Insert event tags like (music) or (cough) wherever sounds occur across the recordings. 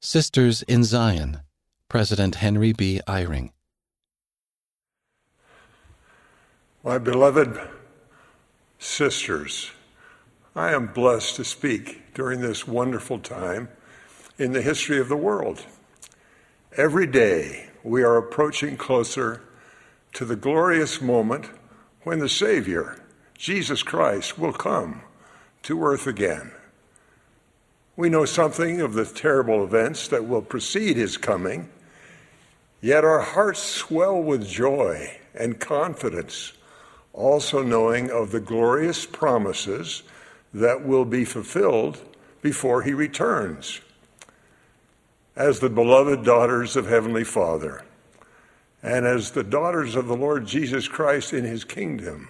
Sisters in Zion, President Henry B. Eyring. My beloved sisters, I am blessed to speak during this wonderful time in the history of the world. Every day we are approaching closer to the glorious moment when the Savior, Jesus Christ, will come to earth again. We know something of the terrible events that will precede his coming, yet our hearts swell with joy and confidence, also knowing of the glorious promises that will be fulfilled before he returns. As the beloved daughters of Heavenly Father, and as the daughters of the Lord Jesus Christ in his kingdom,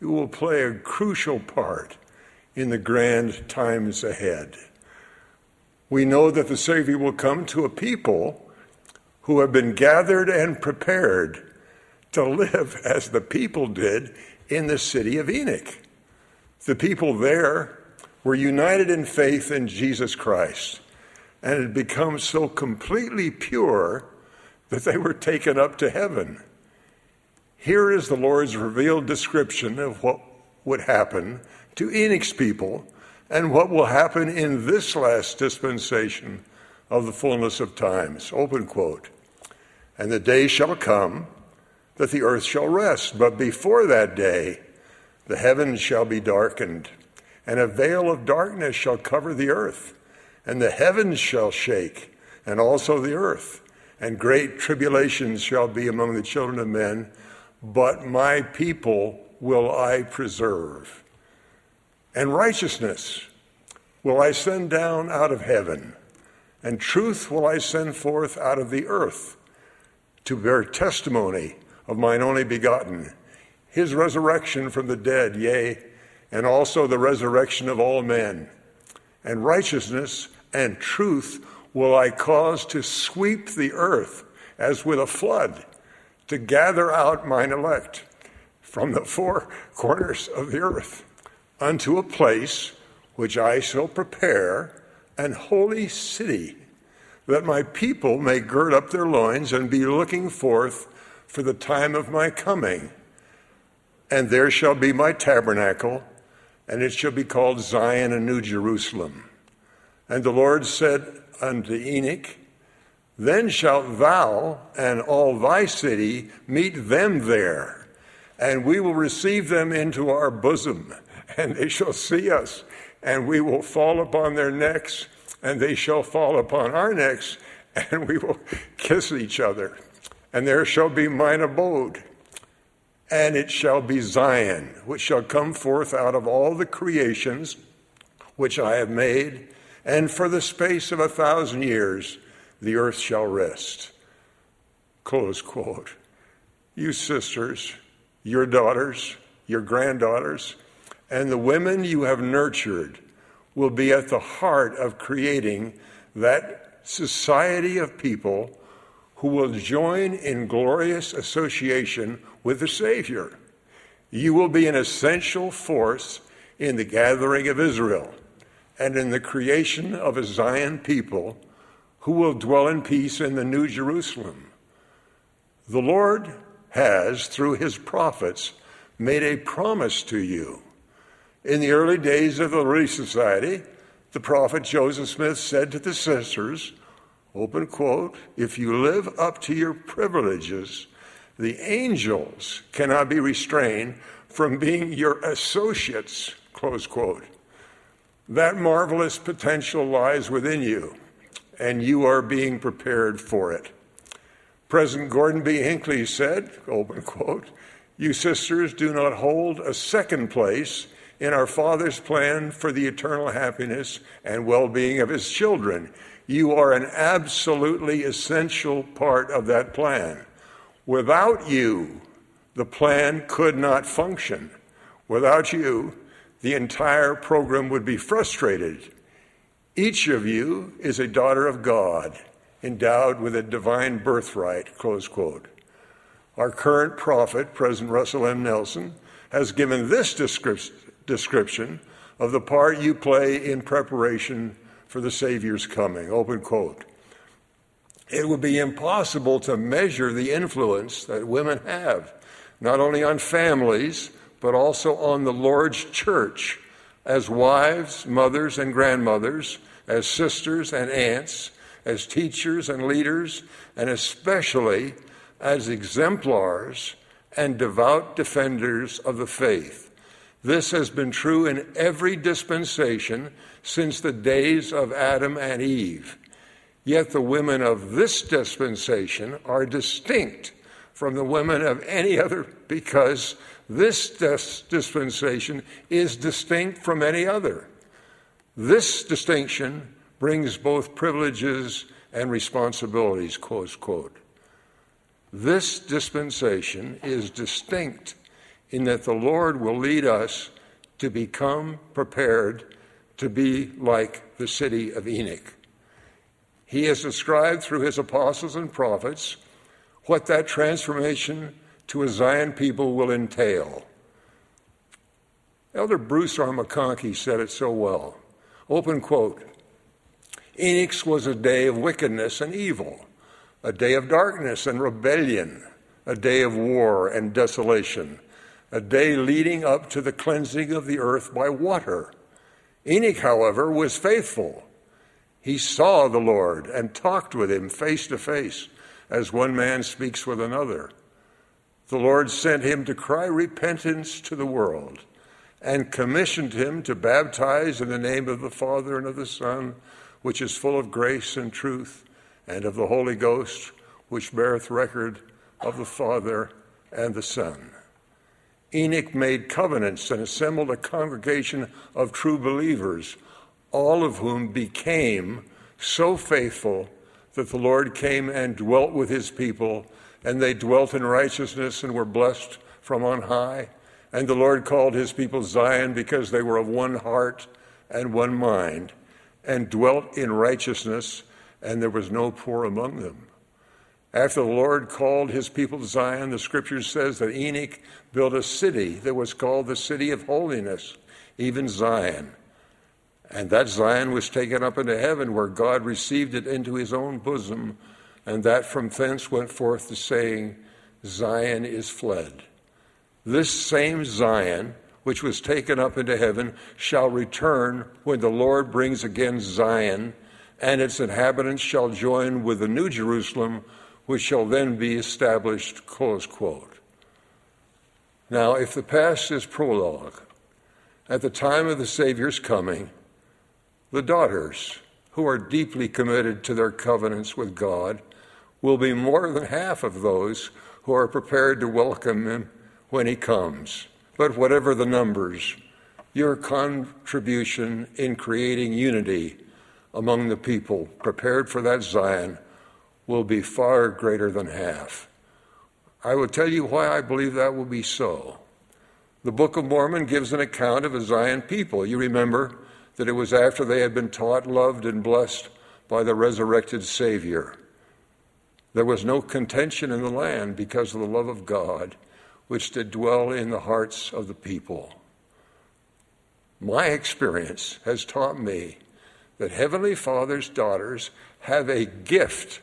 you will play a crucial part in the grand times ahead. We know that the Savior will come to a people who have been gathered and prepared to live (laughs) as the people did in the city of Enoch. The people there were united in faith in Jesus Christ and had become so completely pure that they were taken up to heaven. Here is the Lord's revealed description of what would happen to Enoch's people and what will happen in this last dispensation of the fullness of times. Open quote. And the day shall come that the earth shall rest, but before that day the heavens shall be darkened, and a veil of darkness shall cover the earth, and the heavens shall shake, and also the earth, and great tribulations shall be among the children of men, but my people will I preserve. And righteousness will I send down out of heaven, and truth will I send forth out of the earth to bear testimony of mine only begotten, his resurrection from the dead, yea, and also the resurrection of all men. And righteousness and truth will I cause to sweep the earth as with a flood, to gather out mine elect from the four (laughs) corners of the earth unto a place which I shall prepare, an holy city, that my people may gird up their loins and be looking forth for the time of my coming. And there shall be my tabernacle, and it shall be called Zion and New Jerusalem. And the Lord said unto Enoch, Then shalt thou and all thy city meet them there, and we will receive them into our bosom, and they shall see us, and we will fall upon their necks, and they shall fall upon our necks, (laughs) and we will kiss each other. And there shall be mine abode, and it shall be Zion, which shall come forth out of all the creations which I have made, and for the space of a thousand years the earth shall rest. Close quote. You sisters, your daughters, your granddaughters, and the women you have nurtured will be at the heart of creating that society of people who will join in glorious association with the Savior. You will be an essential force in the gathering of Israel and in the creation of a Zion people who will dwell in peace in the New Jerusalem. The Lord has, through his prophets, made a promise to you. In the early days of the Relief Society, the prophet Joseph Smith said to the sisters, open quote, if you live up to your privileges, the angels cannot be restrained from being your associates, close quote. That marvelous potential lies within you, and you are being prepared for it. President Gordon B. Hinckley said, open quote, you sisters do not hold a second place in our Father's plan for the eternal happiness and well being of His children. You are an absolutely essential part of that plan. Without you, the plan could not function. Without you, the entire program would be frustrated. Each of you is a daughter of God, endowed with a divine birthright, close quote. Our current prophet, President Russell M. Nelson, has given this description of the part you play in preparation for the Savior's coming. Open quote. It would be impossible to measure the influence that women have, not only on families, but also on the Lord's church as wives, mothers, and grandmothers, as sisters and aunts, as teachers and leaders, and especially as exemplars and devout defenders of the faith. This has been true in every dispensation since the days of Adam and Eve. Yet the women of this dispensation are distinct from the women of any other because this dis- dispensation is distinct from any other. This distinction brings both privileges and responsibilities, close quote. This dispensation is distinct in that the Lord will lead us to become prepared to be like the city of Enoch. He has described through his apostles and prophets what that transformation to a Zion people will entail. Elder Bruce R. McConkie said it so well. Open quote Enoch's was a day of wickedness and evil, a day of darkness and rebellion, a day of war and desolation, a day leading up to the cleansing of the earth by water. Enoch, however, was faithful. He saw the Lord and talked with him face to face, as one man speaks with another. The Lord sent him to cry repentance to the world and commissioned him to baptize in the name of the Father and of the Son, which is full of grace and truth, and of the Holy Ghost, which beareth record of the Father and the Son. Enoch made covenants and assembled a congregation of true believers all of whom became so faithful that the Lord came and dwelt with his people, and they dwelt in righteousness and were blessed from on high. And the Lord called his people Zion because they were of one heart and one mind, and dwelt in righteousness, and there was no poor among them. After the Lord called his people to Zion, the scripture says that Enoch built a city that was called the city of holiness, even Zion. And that Zion was taken up into heaven, where God received it into his own bosom, and that from thence went forth the saying, Zion is fled. This same Zion, which was taken up into heaven, shall return when the Lord brings again Zion, and its inhabitants shall join with the New Jerusalem, which shall then be established. Close quote. Now, if the past is prologue, at the time of the Savior's coming, the daughters, who are deeply committed to their covenants with God, will be more than half of those who are prepared to welcome him when he comes. But whatever the numbers, your contribution in creating unity among the people prepared for that Zion will be far greater than half. I will tell you why I believe that will be so. The Book of Mormon gives an account of a Zion people. You remember that it was after they had been taught, loved, and blessed by the resurrected Savior. There was no contention in the land because of the love of God, which did dwell in the hearts of the people. My experience has taught me that Heavenly Father's daughters have a gift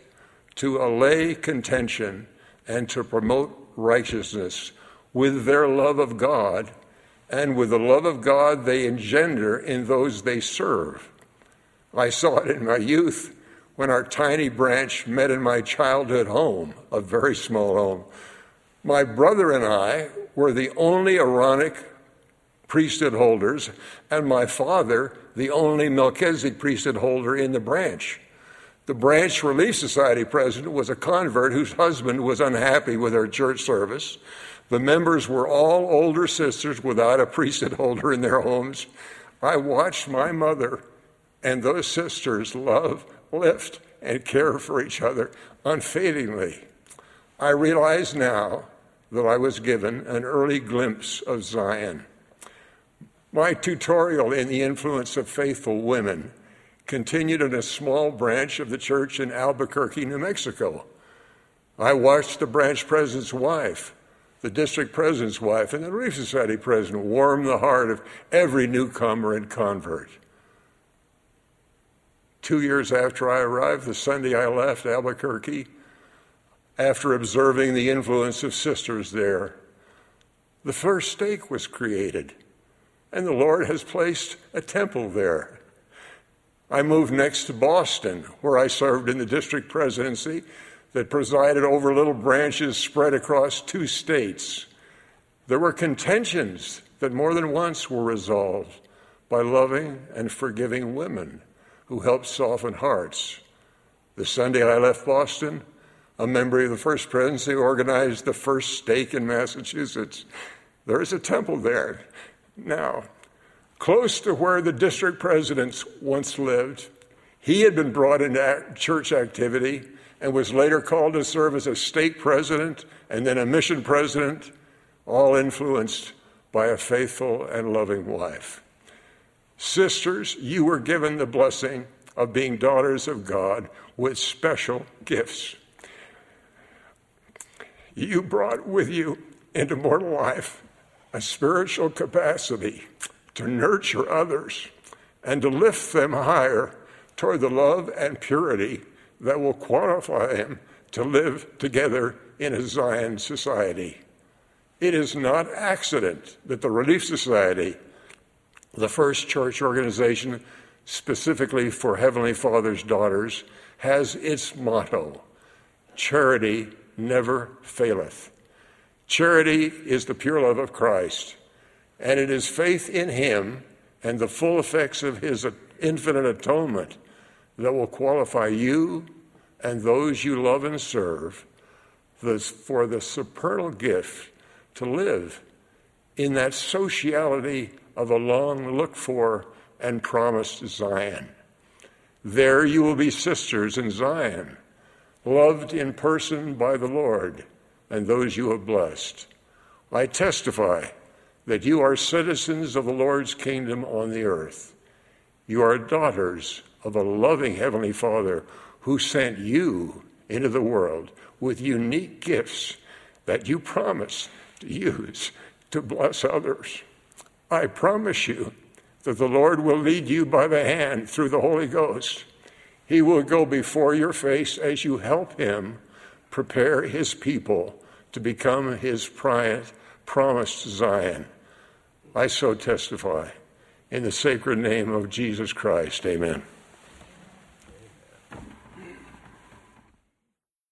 to allay contention and to promote righteousness with their love of God and with the love of God they engender in those they serve. I saw it in my youth when our tiny branch met in my childhood home, a very small home. My brother and I were the only Aaronic priesthood holders, and my father the only Melchizedek priesthood holder in the branch. The Branch Relief Society president was a convert whose husband was unhappy with our church service. The members were all older sisters without a priesthood holder in their homes. I watched my mother and those sisters love, lift, and care for each other unfadingly. I realize now that I was given an early glimpse of Zion. My tutorial in the influence of faithful women continued in a small branch of the church in Albuquerque, New Mexico. I watched the branch president's wife the district president's wife and the Relief Society president warm the heart of every newcomer and convert. Two years after I arrived, the Sunday I left Albuquerque, after observing the influence of sisters there, the first stake was created, and the Lord has placed a temple there. I moved next to Boston, where I served in the district presidency that presided over little branches spread across two states. There were contentions that more than once were resolved by loving and forgiving women who helped soften hearts. The Sunday I left Boston, a member of the First Presidency organized the first stake in Massachusetts. There is a temple there now, close to where the district presidents once lived. He had been brought into church activity and was later called to serve as a stake president and then a mission president, all influenced by a faithful and loving wife. Sisters, you were given the blessing of being daughters of God with special gifts. You brought with you into mortal life a spiritual capacity to nurture others and to lift them higher toward the love and purity that will qualify them to live together in a Zion society. It is not accident that the Relief Society, the first church organization specifically for Heavenly Father's daughters, has its motto Charity never faileth. Charity is the pure love of Christ, and it is faith in Him and the full effects of His infinite atonement that will qualify you and those you love and serve for the supernal gift to live in that sociality of a long looked for and promised Zion. There you will be sisters in Zion, loved in person by the Lord and those you have blessed. I testify that you are citizens of the Lord's kingdom on the earth. You are daughters of a loving Heavenly Father who sent you into the world with unique gifts that you promise to use to bless others. I promise you that the Lord will lead you by the hand through the Holy Ghost. He will go before your face as you help Him prepare his people to become his promised Zion. I so testify. In the sacred name of Jesus Christ, amen.